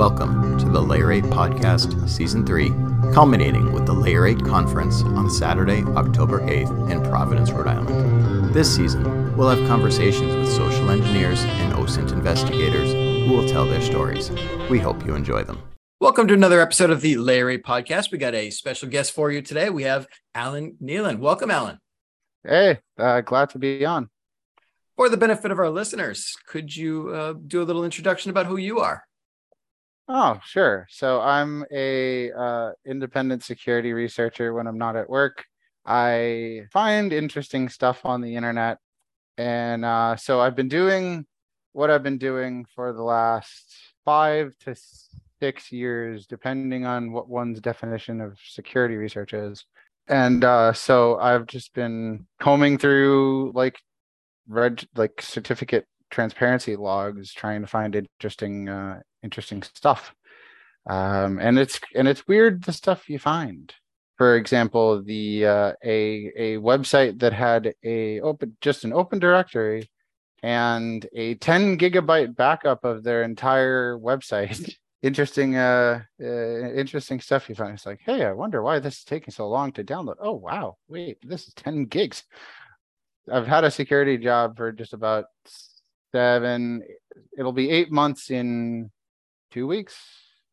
Welcome to the Layer 8 Podcast, Season 3, culminating with the Layer 8 Conference on Saturday, October 8th in Providence, Rhode Island. This season, we'll have conversations with social engineers and OSINT investigators who will tell their stories. We hope you enjoy them. Welcome to another episode of the Layer 8 Podcast. We got a special guest for you today. We have Alan Neilan. Welcome, Alan. Hey, uh, glad to be on. For the benefit of our listeners, could you uh, do a little introduction about who you are? Oh, sure. So I'm a uh, independent security researcher when I'm not at work. I find interesting stuff on the internet, and uh, so I've been doing what I've been doing for the last five to six years, depending on what one's definition of security research is. And uh, so I've just been combing through like reg like certificate transparency logs trying to find interesting uh, interesting stuff. Um, and it's and it's weird the stuff you find. For example the uh, a a website that had a open just an open directory and a 10 gigabyte backup of their entire website. Interesting uh, uh, interesting stuff you find. It's like hey i wonder why this is taking so long to download. Oh wow. Wait this is 10 gigs. I've had a security job for just about seven. It'll be eight months in two weeks,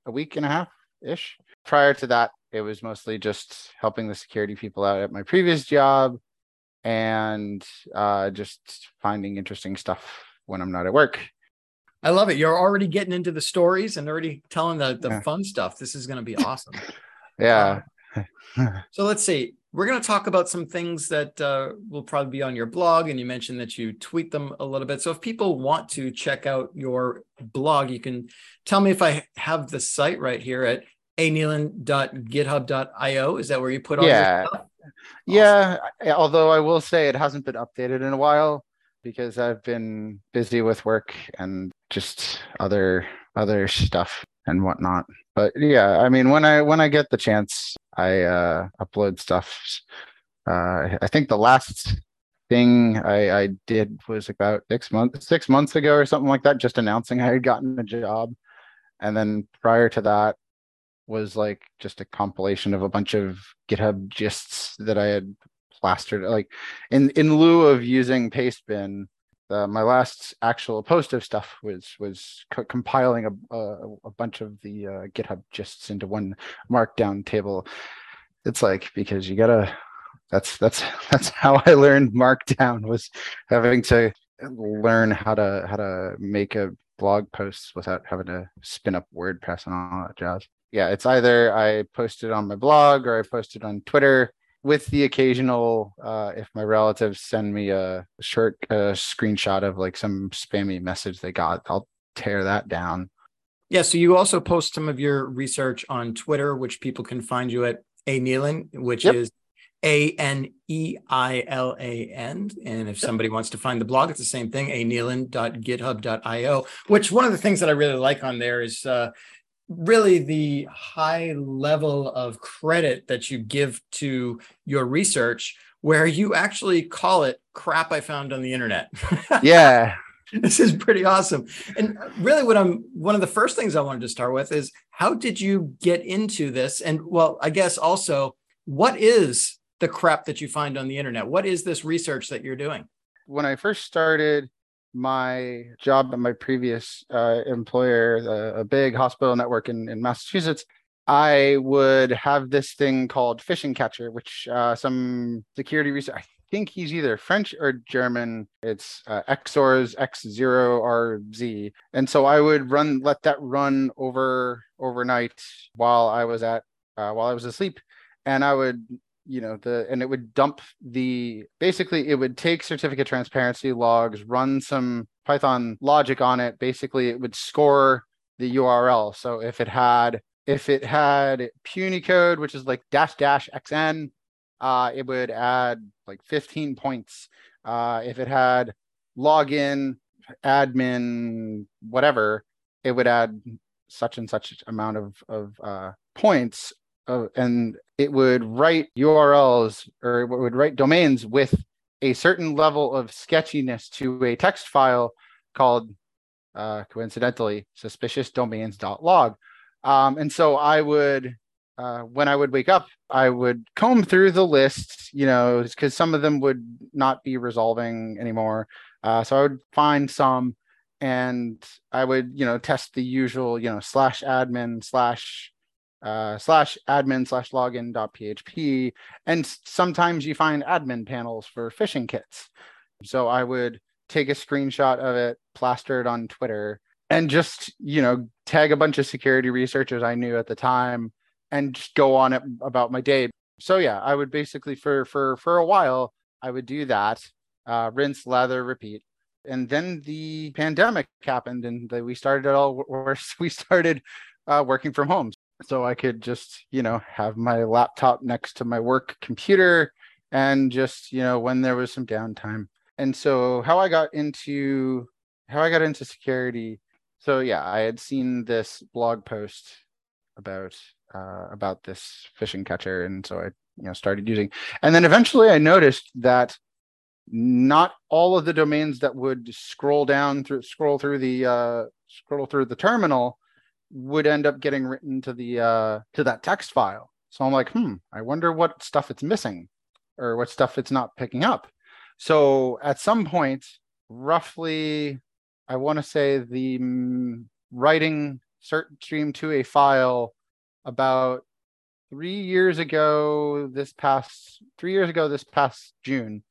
a week and a half ish. Prior to that, it was mostly just helping the security people out at my previous job and uh, just finding interesting stuff when I'm not at work. I love it. You're already getting into the stories and already telling the, the yeah. fun stuff. This is going to be awesome. yeah. Um, so let's see we're going to talk about some things that uh, will probably be on your blog and you mentioned that you tweet them a little bit. So if people want to check out your blog you can tell me if i have the site right here at aneilan.github.io is that where you put all yeah. awesome. yeah although i will say it hasn't been updated in a while because i've been busy with work and just other other stuff and whatnot but yeah i mean when i when i get the chance I uh, upload stuff. Uh, I think the last thing I, I did was about six months six months ago or something like that, just announcing I had gotten a job. And then prior to that was like just a compilation of a bunch of GitHub gists that I had plastered. Like in in lieu of using Pastebin, uh, my last actual post of stuff was was co- compiling a, a, a bunch of the uh, GitHub gists into one Markdown table. It's like because you gotta. That's that's that's how I learned Markdown was having to learn how to how to make a blog post without having to spin up WordPress and all that jazz. Yeah, it's either I posted on my blog or I posted on Twitter with the occasional uh, if my relatives send me a short uh, screenshot of like some spammy message they got i'll tear that down. Yeah so you also post some of your research on twitter which people can find you at a neilan which yep. is a-n-e-i-l-a-n and if somebody wants to find the blog it's the same thing a neilan.github.io which one of the things that i really like on there is uh, really the high level of credit that you give to your research where you actually call it crap I found on the internet. yeah. this is pretty awesome. And really what I'm one of the first things I wanted to start with is how did you get into this? And well, I guess also what is the crap that you find on the internet? What is this research that you're doing? When I first started my job at my previous uh, employer, a, a, big hospital network in, in Massachusetts, I would have this thing called Phishing Catcher, which uh, some security research, I think he's either French or German. It's uh, XORZ X0RZ. And so I would run, let that run over overnight while I was at, uh, while I was asleep. And I would you know the and it would dump the basically it would take certificate transparency logs run some python logic on it. Basically it would score the url so if it had if it had punycode which is like dash dash xn uh, it would add like 15 points. Uh, if it had login admin whatever it would add such and such amount of of uh, points and it would write URLs or it would write domains with a certain level of sketchiness to a text file called uh, coincidentally, suspiciousdomains.log. Um, and so I would, uh, when I would wake up, I would comb through the list, you know, because some of them would not be resolving anymore. Uh, so I would find some and I would, you know, test the usual, you know, slash admin slash uh, slash admin slash login dot php. And sometimes you find admin panels for phishing kits. So I would take a screenshot of it, plaster it on Twitter, and just, you know, tag a bunch of security researchers I knew at the time and just go on it about my day. So yeah, I would basically for for for a while I would do that, uh, rinse, lather, repeat and then the pandemic happened and we started it all worse we started uh, working from home so i could just you know have my laptop next to my work computer and just you know when there was some downtime. And so how i got into how i got into security so yeah i had seen this blog post about uh, about this phishing catcher and so i you know started using and then eventually i noticed that not all of the domains that would scroll down through scroll through the uh, scroll through the terminal would end up getting written to the uh, to that text file. So I'm like, hmm, I wonder what stuff it's missing or what stuff it's not picking up. So at some point, roughly, I want to say the mm, writing cert stream to a file about three years ago, this past three years ago, this past June,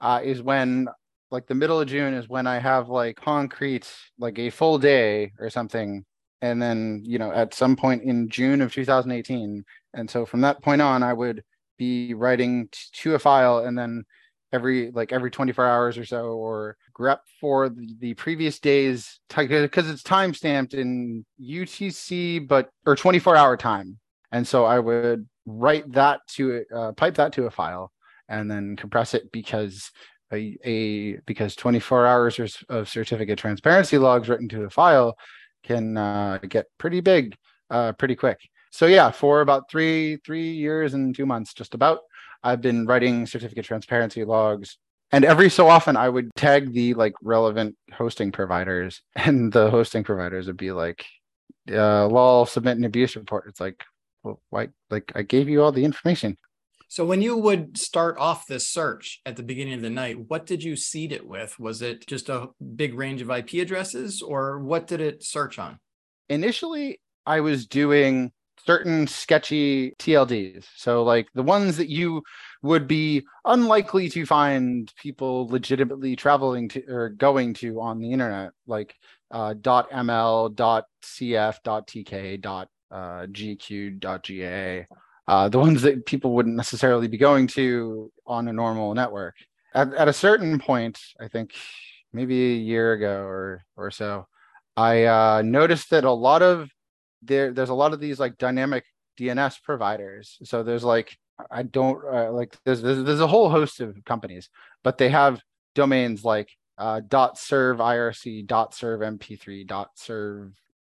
uh, is when like the middle of June is when I have like concrete, like a full day or something. And then, you know, at some point in June of 2018. And so from that point on, I would be writing t- to a file and then every like every 24 hours or so or grep for the, the previous days because it's time stamped in UTC but or 24 hour time and so I would write that to uh, pipe that to a file and then compress it because a, a because 24 hours of certificate transparency logs written to a file can uh, get pretty big uh, pretty quick. So yeah, for about three three years and two months, just about, I've been writing certificate transparency logs. And every so often, I would tag the like relevant hosting providers, and the hosting providers would be like, uh, "Lol, submit an abuse report." It's like, well, why? Like, I gave you all the information. So when you would start off this search at the beginning of the night, what did you seed it with? Was it just a big range of IP addresses or what did it search on? Initially, I was doing certain sketchy TLDs. So like the ones that you would be unlikely to find people legitimately traveling to or going to on the internet, like uh, .ml, .cf, .tk, .gq, .ga uh, the ones that people wouldn't necessarily be going to on a normal network. At, at a certain point, I think maybe a year ago or or so, I uh, noticed that a lot of there there's a lot of these like dynamic DNS providers. So there's like I don't uh, like there's, there's there's a whole host of companies, but they have domains like uh, dot serve IRC, dot serve MP3, dot serve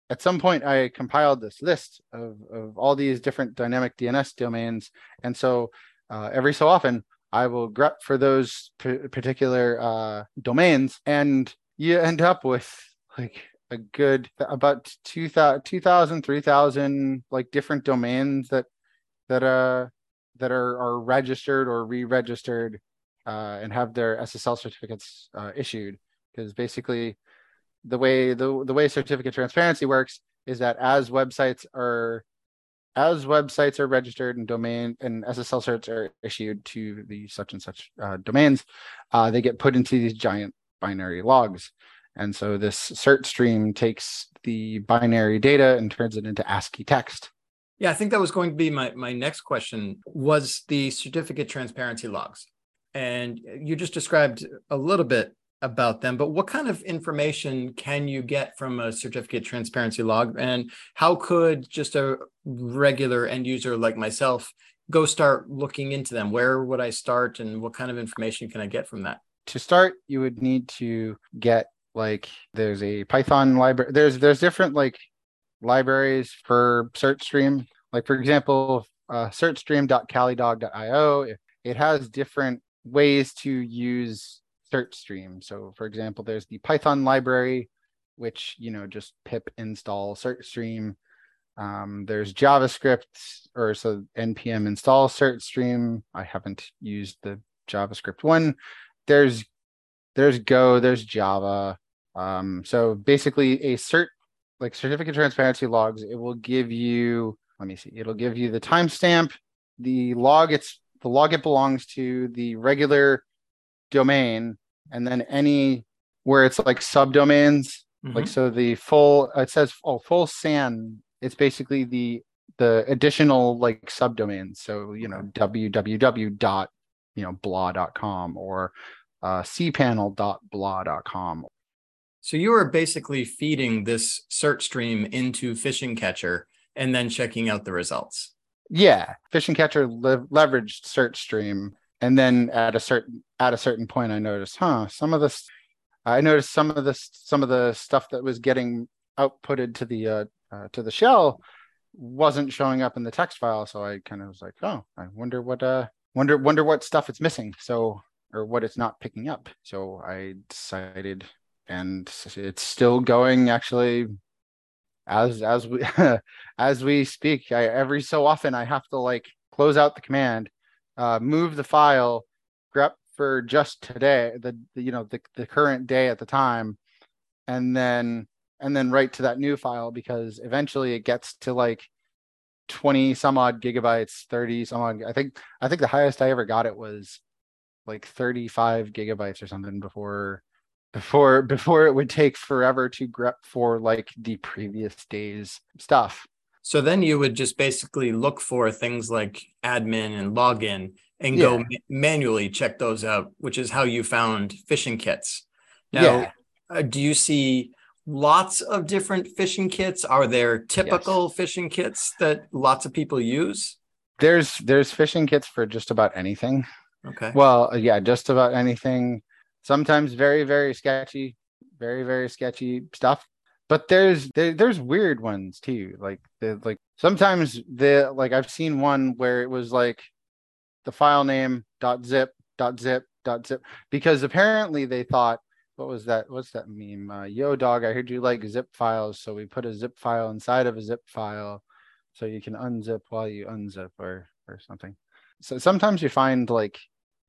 at some point I compiled this list of, of all these different dynamic DNS domains. And so uh, every so often I will grep for those p- particular uh, domains and you end up with like a good about 2000, 2000 3000 like different domains that that uh that are are registered or re-registered uh, and have their SSL certificates uh, issued because basically the way the, the way certificate transparency works is that as websites are as websites are registered and domain and SSL certs are issued to the such and such uh, domains, uh, they get put into these giant binary logs. And so this cert stream takes the binary data and turns it into ASCII text. Yeah, I think that was going to be my, my next question was the certificate transparency logs. And you just described a little bit about them, but what kind of information can you get from a certificate transparency log? And how could just a regular end user like myself go start looking into them? Where would I start and what kind of information can I get from that? To start, you would need to get like there's a Python library. There's there's different like libraries for CertStream. Like for example, uh, certstream.calidog.io. It, it has different ways to use cert stream. So for example, there's the Python library, which you know just pip install certstream. Um, there's JavaScript or so npm install cert stream. I haven't used the JavaScript one. There's there's Go, there's Java. Um, so basically a cert like certificate transparency logs, it will give you, let me see, it'll give you the timestamp, the log it's the log it belongs to, the regular domain, and then any where it's like subdomains. Mm-hmm. Like so the full it says oh full SAN, it's basically the the additional like subdomains. So you know, www dot you know blah.com or uh, cpanel.blah.com. So you are basically feeding this cert stream into Phishing Catcher and then checking out the results. Yeah, Phishing Catcher le- leveraged certstream, and then at a certain at a certain point, I noticed, huh, some of this. I noticed some of this, some of the stuff that was getting outputted to the uh, uh, to the shell wasn't showing up in the text file. So I kind of was like, oh, I wonder what uh wonder wonder what stuff it's missing. So or what it's not picking up. So I decided, and it's still going actually as as we as we speak. I, every so often I have to like close out the command, uh, move the file, grep for just today, the, the you know the the current day at the time, and then and then write to that new file because eventually it gets to like 20 some odd gigabytes 30 some odd i think i think the highest i ever got it was like 35 gigabytes or something before before before it would take forever to grep for like the previous day's stuff so then you would just basically look for things like admin and login and yeah. go ma- manually check those out which is how you found phishing kits now yeah. uh, do you see lots of different phishing kits are there typical yes. phishing kits that lots of people use there's there's phishing kits for just about anything Okay. Well, uh, yeah, just about anything. Sometimes very, very sketchy, very, very sketchy stuff. But there's there, there's weird ones too. Like the like sometimes the like I've seen one where it was like the file name dot zip dot zip dot zip because apparently they thought what was that what's that meme uh, yo dog i heard you like zip files so we put a zip file inside of a zip file so you can unzip while you unzip or or something so sometimes you find like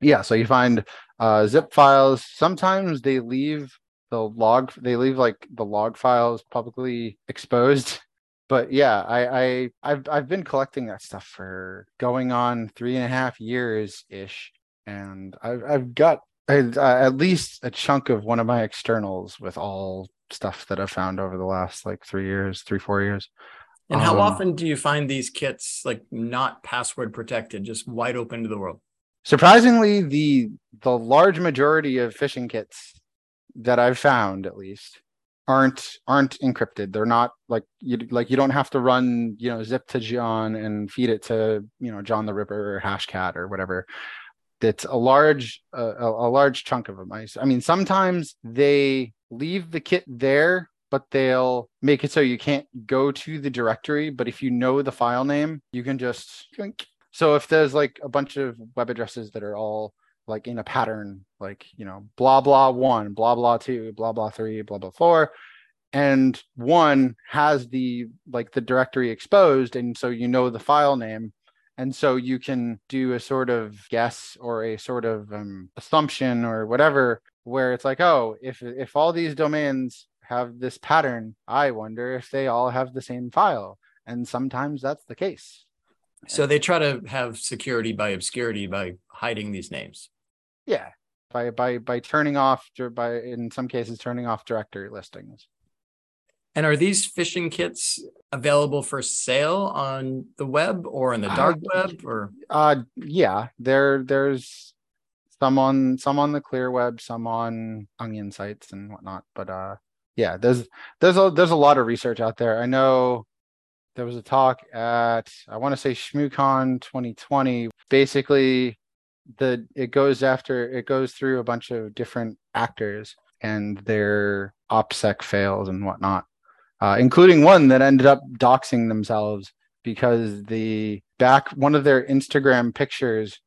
yeah so you find uh, zip files sometimes they leave the log they leave like the log files publicly exposed. But yeah I, I i've i've been collecting that stuff for going on three and a half years ish and i've, I've got uh, at least a chunk of one of my externals with all stuff that i've found over the last like three years three four years. And how um, often do you find these kits like not password protected, just wide open to the world? Surprisingly, the the large majority of phishing kits that I've found, at least, aren't aren't encrypted. They're not like you like you don't have to run you know zip to John and feed it to you know John the Ripper or Hashcat or whatever. It's a large uh, a, a large chunk of them. I, I mean, sometimes they leave the kit there but they'll make it so you can't go to the directory. But if you know the file name, you can just so if there's like a bunch of web addresses that are all like in a pattern, like you know, blah blah one, blah blah two, blah blah three, blah blah four, and one has the like the directory exposed, and so you know the file name. And so you can do a sort of guess or a sort of um, assumption or whatever, where it's like, oh, if if all these domains have this pattern, I wonder if they all have the same file. And sometimes that's the case. So they try to have security by obscurity by hiding these names. Yeah. By by by turning off by in some cases turning off directory listings. And are these phishing kits available for sale on the web or in the dark uh, web or uh yeah, there there's some on some on the clear web, some on onion sites and whatnot. But uh yeah, there's there's a there's a lot of research out there. I know there was a talk at I want to say ShmooCon 2020. Basically, the it goes after it goes through a bunch of different actors and their OPSEC fails and whatnot, uh, including one that ended up doxing themselves because the back one of their Instagram pictures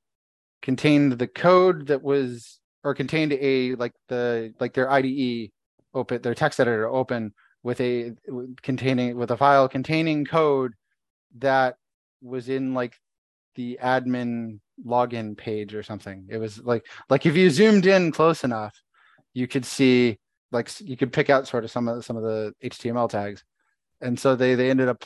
contained the code that was or contained a like the like their IDE open their text editor open with a containing with a file containing code that was in like the admin login page or something. It was like like if you zoomed in close enough, you could see like you could pick out sort of some of some of the HTML tags. And so they they ended up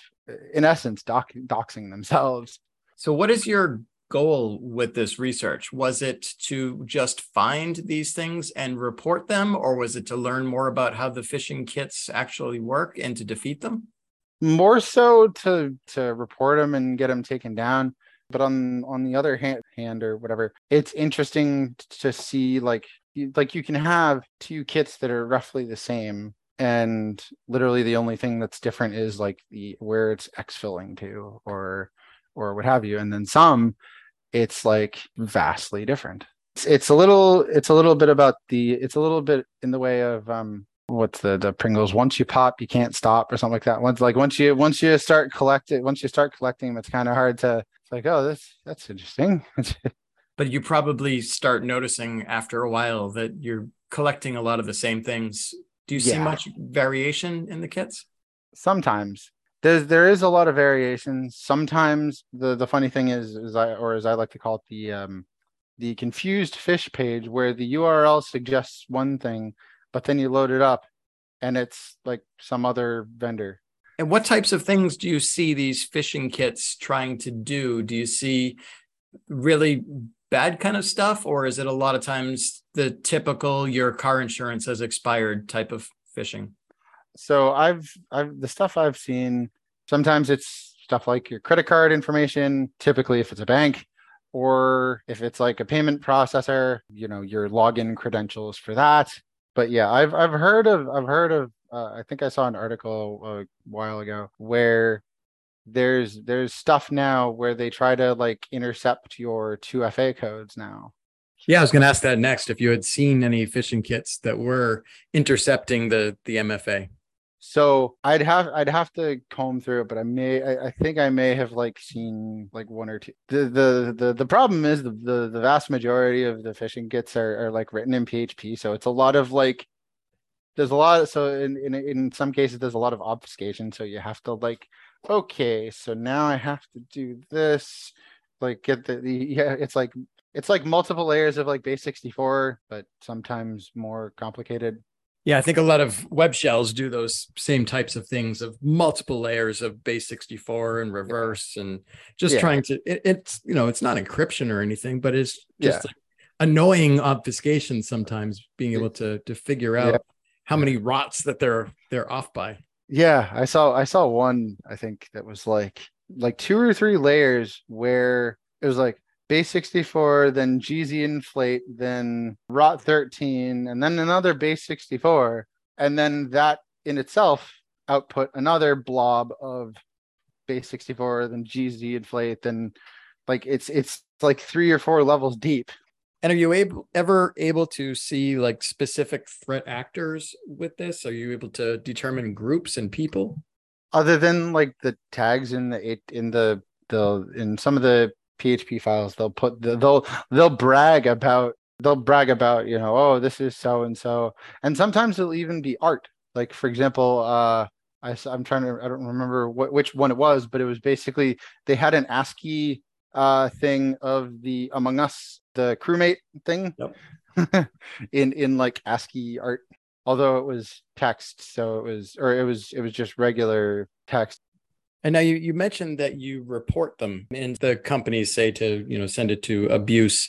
in essence doc, doxing themselves. So what is your goal with this research? Was it to just find these things and report them, or was it to learn more about how the phishing kits actually work and to defeat them? More so to to report them and get them taken down. But on on the other hand, hand or whatever, it's interesting to see like like you can have two kits that are roughly the same and literally the only thing that's different is like the where it's x exfilling to or or what have you and then some it's like vastly different. It's, it's a little it's a little bit about the it's a little bit in the way of um what's the the Pringles once you pop you can't stop or something like that. Once like once you once you start collecting once you start collecting them it's kind of hard to it's like oh that's that's interesting but you probably start noticing after a while that you're collecting a lot of the same things do you yeah. see much variation in the kits sometimes there's there is a lot of variation. Sometimes the the funny thing is, is I or as I like to call it, the um, the confused fish page where the URL suggests one thing, but then you load it up, and it's like some other vendor. And what types of things do you see these phishing kits trying to do? Do you see really bad kind of stuff, or is it a lot of times the typical your car insurance has expired type of phishing? so I've I've the stuff I've seen sometimes it's stuff like your credit card information, typically if it's a bank, or if it's like a payment processor, you know, your login credentials for that. But yeah, I've I've heard of I've heard of uh, I think I saw an article a while ago where there's there's stuff now where they try to like intercept your 2FA codes now. Yeah, I was going to ask that next. If you had seen any phishing kits that were intercepting the the MFA. So I'd have I'd have to comb through it, but I may I, I, think I may have like seen like one or two. The the the the problem is the the, the vast majority of the phishing kits are, are like written in PHP, so it's a lot of like there's a lot of, so in, in in some cases there's a lot of obfuscation, so you have to like okay, so now I have to do this, like get the, the yeah, it's like it's like multiple layers of like base 64, but sometimes more complicated. Yeah, I think a lot of web shells do those same types of things of multiple layers of base 64 and reverse yeah. and just yeah. trying to it, it's you know, it's not encryption or anything, but it's just yeah. annoying obfuscation sometimes being able to to figure out how many rots that they're they're off by. Yeah, I saw I saw one I think that was like like two or three layers where it was like base 64, then GZ inflate, then rot 13, and then another base 64. And then that in itself output another blob of base 64, then GZ inflate, then like it's it's like three or four levels deep. And are you able ever able to see like specific threat actors with this? Are you able to determine groups and people? Other than like the tags in the in the the in some of the PHP files. They'll put they'll they'll brag about they'll brag about you know oh this is so and so, and sometimes it'll even be art. Like for example, uh, I I'm trying to I don't remember what which one it was, but it was basically they had an ASCII uh thing of the Among Us the crewmate thing yep. in in like ASCII art although it was text so it was or it was it was just regular text and now you, you mentioned that you report them and the companies say to, you know, send it to abuse.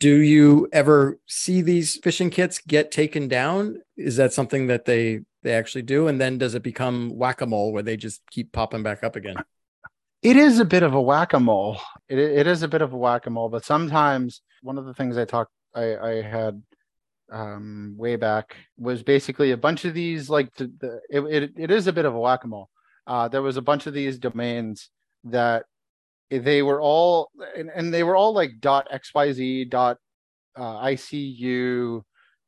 Do you ever see these phishing kits get taken down? Is that something that they they actually do? And then does it become whack-a-mole where they just keep popping back up again? It is a bit of a whack-a-mole. It, it is a bit of a whack-a-mole, but sometimes one of the things I talked I, I had um way back was basically a bunch of these like the, the it, it, it is a bit of a whack-a-mole uh, there was a bunch of these domains that they were all and, and they were all like dot xyz dot uh, icu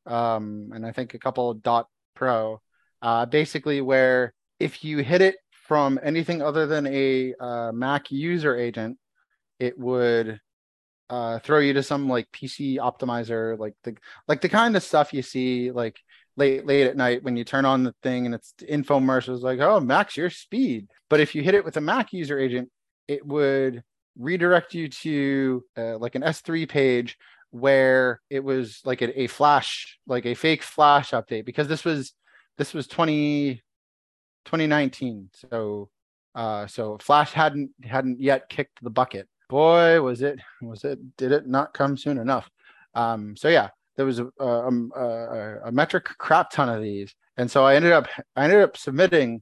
um, and i think a couple dot pro uh, basically where if you hit it from anything other than a uh, mac user agent it would uh, throw you to some like pc optimizer like the like the kind of stuff you see like late late at night when you turn on the thing and it's infomercials like oh max your speed. But if you hit it with a mac user agent it would redirect you to uh, like an s3 page where it was like a, a flash like a fake flash update because this was this was 20 2019 so uh so flash hadn't hadn't yet kicked the bucket. Boy was it was it did it not come soon enough. Um so yeah there was a, um, a, a, a metric crap ton of these. And so i ended up i ended up submitting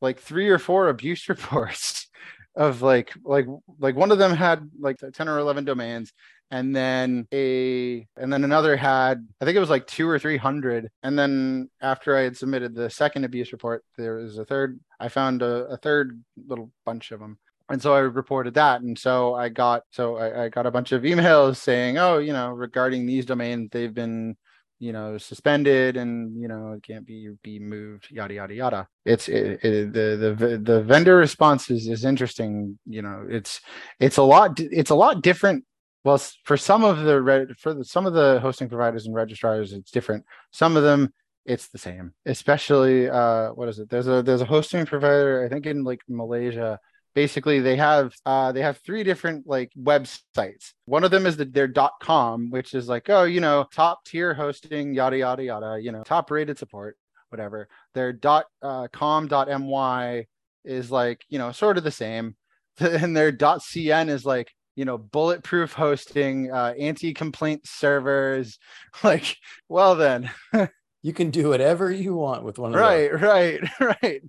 like three or four abuse reports of like like like one of them had like 10 or 11 domains and then a and then another had i think it was like two or three hundred and then after i had submitted the second abuse report there was a third i found a, a third little bunch of them and so I reported that, and so I got so I, I, got a bunch of emails saying, oh, you know, regarding these domains, they've been, you know, suspended, and you know, it can't be be moved, yada yada yada. It's it, it, the the the vendor response is is interesting. You know, it's it's a lot it's a lot different. Well, for some of the for the, some of the hosting providers and registrars, it's different. Some of them it's the same especially uh what is it? There's a there's a hosting provider i think in like malaysia. Basically they have uh, they have three different like websites one of them is the, their dot com which is like oh you know top tier hosting yada yada yada you know top rated support whatever. Their dot uh, com dot my is like you know sort of the same. And their dot cn is like you know bulletproof hosting uh, anti-complaint servers like well then. You can do whatever you want with one of right those. right right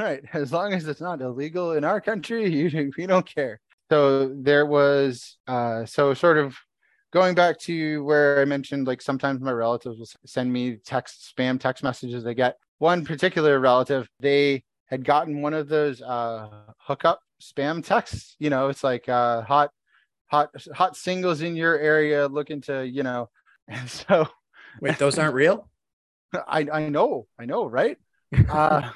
right as long as it's not illegal in our country you we don't care. So there was uh so sort of going back to where i mentioned like sometimes my relatives will send me text spam text messages they get. One particular relative they had gotten one of those uh hookup spam texts. You know it's like uh hot hot hot singles in your area looking to you know and so wait those aren't real i i know i know right uh,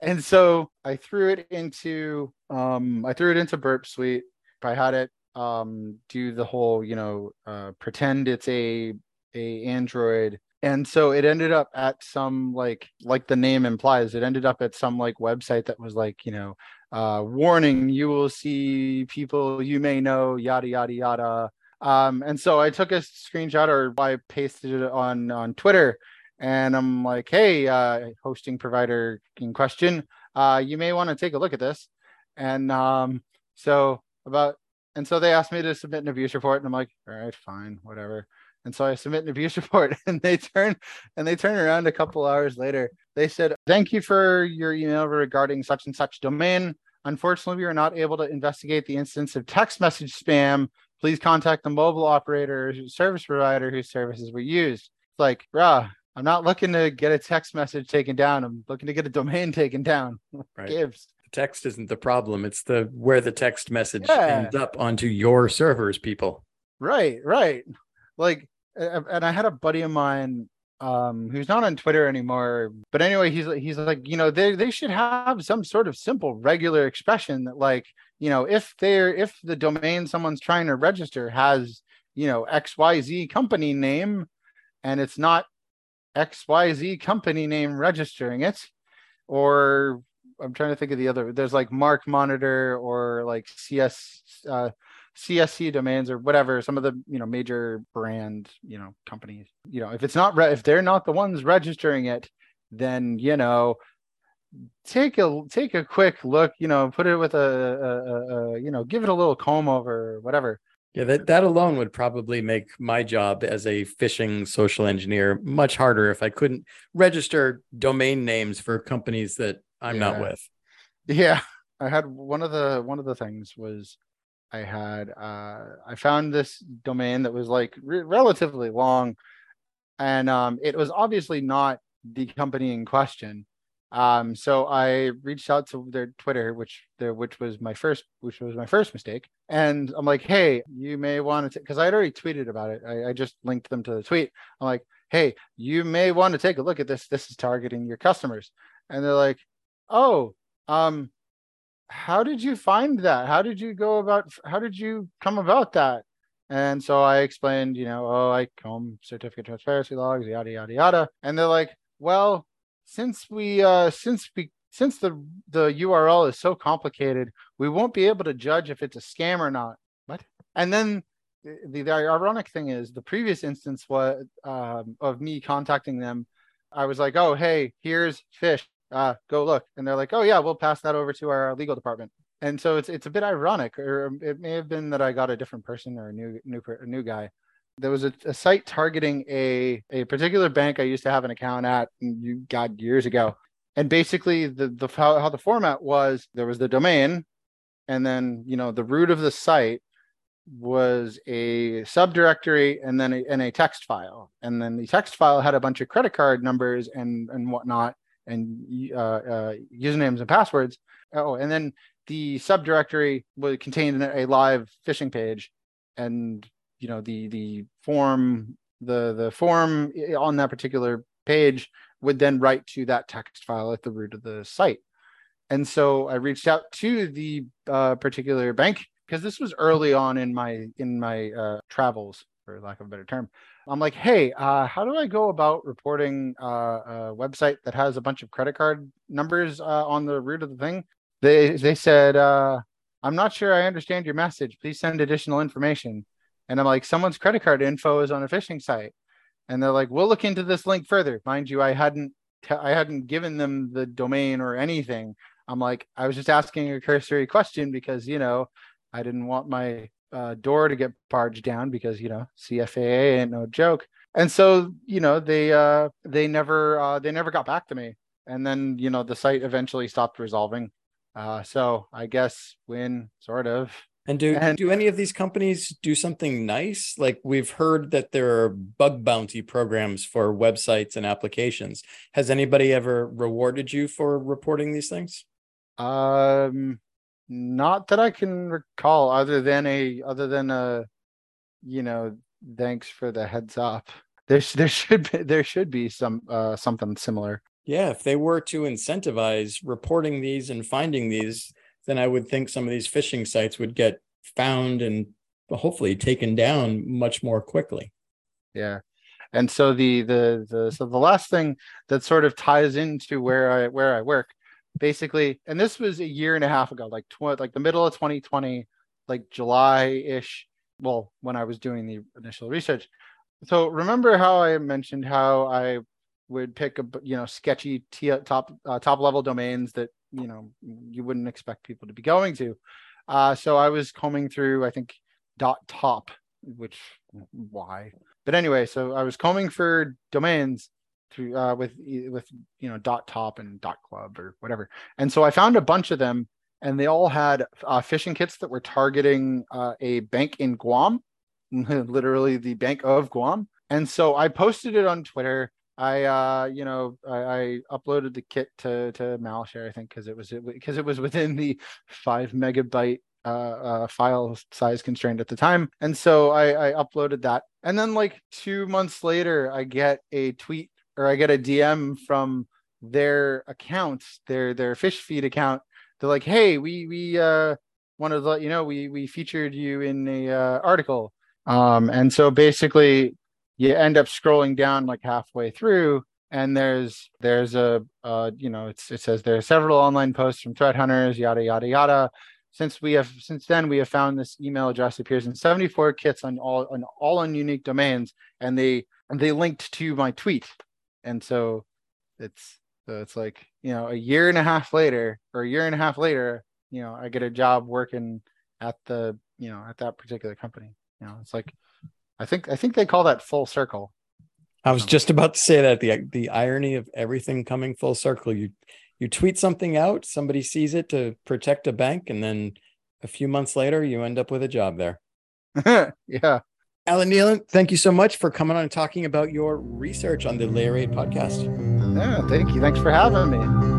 and so I threw it into um, I threw it into Burp Suite. I had it um, do the whole, you know, uh, pretend it's a a Android, and so it ended up at some like like the name implies, it ended up at some like website that was like, you know, uh, warning, you will see people you may know, yada yada yada. Um, and so I took a screenshot or I pasted it on on Twitter and I'm like, hey, uh, hosting provider in question, uh, you may want to take a look at this. And um, so about, and so they asked me to submit an abuse report, and I'm like, all right, fine, whatever. And so I submit an abuse report, and they turn and they turn around a couple hours later. They said, thank you for your email regarding such and such domain. Unfortunately, we are not able to investigate the instance of text message spam. Please contact the mobile operator or service provider whose services were used. It's like, bruh, I'm not looking to get a text message taken down. I'm looking to get a domain taken down. Right. Gives. The text isn't the problem. It's the where the text message yeah. ends up onto your servers, people. Right, right. Like, and I had a buddy of mine um who's not on Twitter anymore. But anyway, he's he's like, you know, they they should have some sort of simple regular expression that like, you know, if they're if the domain someone's trying to register has, you know, XYZ company name and it's not XYZ company name registering it. Or I'm trying to think of the other. There's like Mark Monitor or like CS uh, CSC domains or whatever. Some of the you know major brand you know companies. You know if it's not re- if they're not the ones registering it, then you know take a take a quick look. You know put it with a, a, a, a you know give it a little comb over or whatever. Yeah, that, that alone would probably make my job as a phishing social engineer much harder if I couldn't register domain names for companies that I'm yeah. not with. Yeah. I had one of the one of the things was I had uh I found this domain that was like re- relatively long and um it was obviously not the company in question um, so I reached out to their Twitter, which there, which was my first, which was my first mistake. And I'm like, hey, you may want to, because I had already tweeted about it. I, I just linked them to the tweet. I'm like, hey, you may want to take a look at this. This is targeting your customers. And they're like, oh, um, how did you find that? How did you go about? How did you come about that? And so I explained, you know, oh, I comb certificate transparency logs, yada yada yada. And they're like, well, since we uh since we since the the URL is so complicated, we won't be able to judge if it's a scam or not. What? And then the, the ironic thing is the previous instance was um, of me contacting them. I was like, oh, hey, here's fish. Uh, go look. And they're like, oh yeah, we'll pass that over to our legal department. And so it's it's a bit ironic, or it may have been that I got a different person or a new new a new guy. There was a, a site targeting a a particular bank I used to have an account at, you got years ago. And basically, the the how, how the format was there was the domain, and then you know the root of the site was a subdirectory and then a, and a text file and then the text file had a bunch of credit card numbers and and whatnot and uh, uh, usernames and passwords. Oh and then the subdirectory would contain a live phishing page. And you know the the form the the form on that particular page would then write to that text file at the root of the site. And so i reached out to the uh, particular bank because this was early on in my in my uh, travels, for lack of a better term. I'm like, hey, uh, how do I go about reporting uh, a website that has a bunch of credit card numbers uh, on the root of the thing? They they said, uh, I'm not sure I understand your message. Please send additional information. And I'm like, someone's credit card info is on a phishing site, and they're like, we'll look into this link further. Mind you, I hadn't t- I hadn't given them the domain or anything. I'm like, I was just asking a cursory question because you know I didn't want my uh, door to get barged down because you know CFAA ain't no joke. And so you know they uh, they never uh, they never got back to me. And then you know the site eventually stopped resolving. Uh, so I guess win sort of. And do and, do any of these companies do something nice? Like we've heard that there are bug bounty programs for websites and applications. Has anybody ever rewarded you for reporting these things? Um, not that I can recall, other than a other than a, you know, thanks for the heads up. There, there should be there should be some uh, something similar. Yeah, if they were to incentivize reporting these and finding these, then I would think some of these phishing sites would get found and hopefully taken down much more quickly. Yeah. And so the the the so the last thing that sort of ties into where I where I work basically, and this was a year and a half ago, like tw- like the middle of 2020, like July ish. Well, when I was doing the initial research. So remember how I mentioned how I would pick a you know sketchy t- top uh, top level domains that you know you wouldn't expect people to be going to. Uh, so I was combing through I think dot top, which why? But anyway, so I was combing for domains through uh, with with you know dot top and dot club or whatever and so i found a bunch of them and they all had uh, phishing kits that were targeting uh, a bank in guam literally the bank of guam and so i posted it on twitter i uh you know i, I uploaded the kit to to malshare i think because it was because it, it was within the five megabyte uh, uh, file size constraint at the time. And so I, I, uploaded that. And then, like two months later, I get a tweet or I get a DM from their account, their their fish feed account. They're like, "Hey, we we uh, wanted to let you know we we featured you in a uh, article." Um, and so basically, you end up scrolling down like halfway through, and there's there's a uh, you know it's it says there are several online posts from threat hunters, yada yada yada. Since we have since then we have found this email address appears in 74 kits on all on all on unique domains, and they and they linked to my tweet and so it's so it's like you know a year and a half later or a year and a half later you know i get a job working at the you know at that particular company. You know it's like i think i think they call that full circle. I was um, just about to say that the the irony of everything coming full circle. You you tweet something out somebody sees it to protect a bank and then a few months later you end up with a job there. Yeah Alan Neilan, thank you so much for coming on and talking about your research on the Layer 8 podcast. Yeah, thank you. Thanks for having me.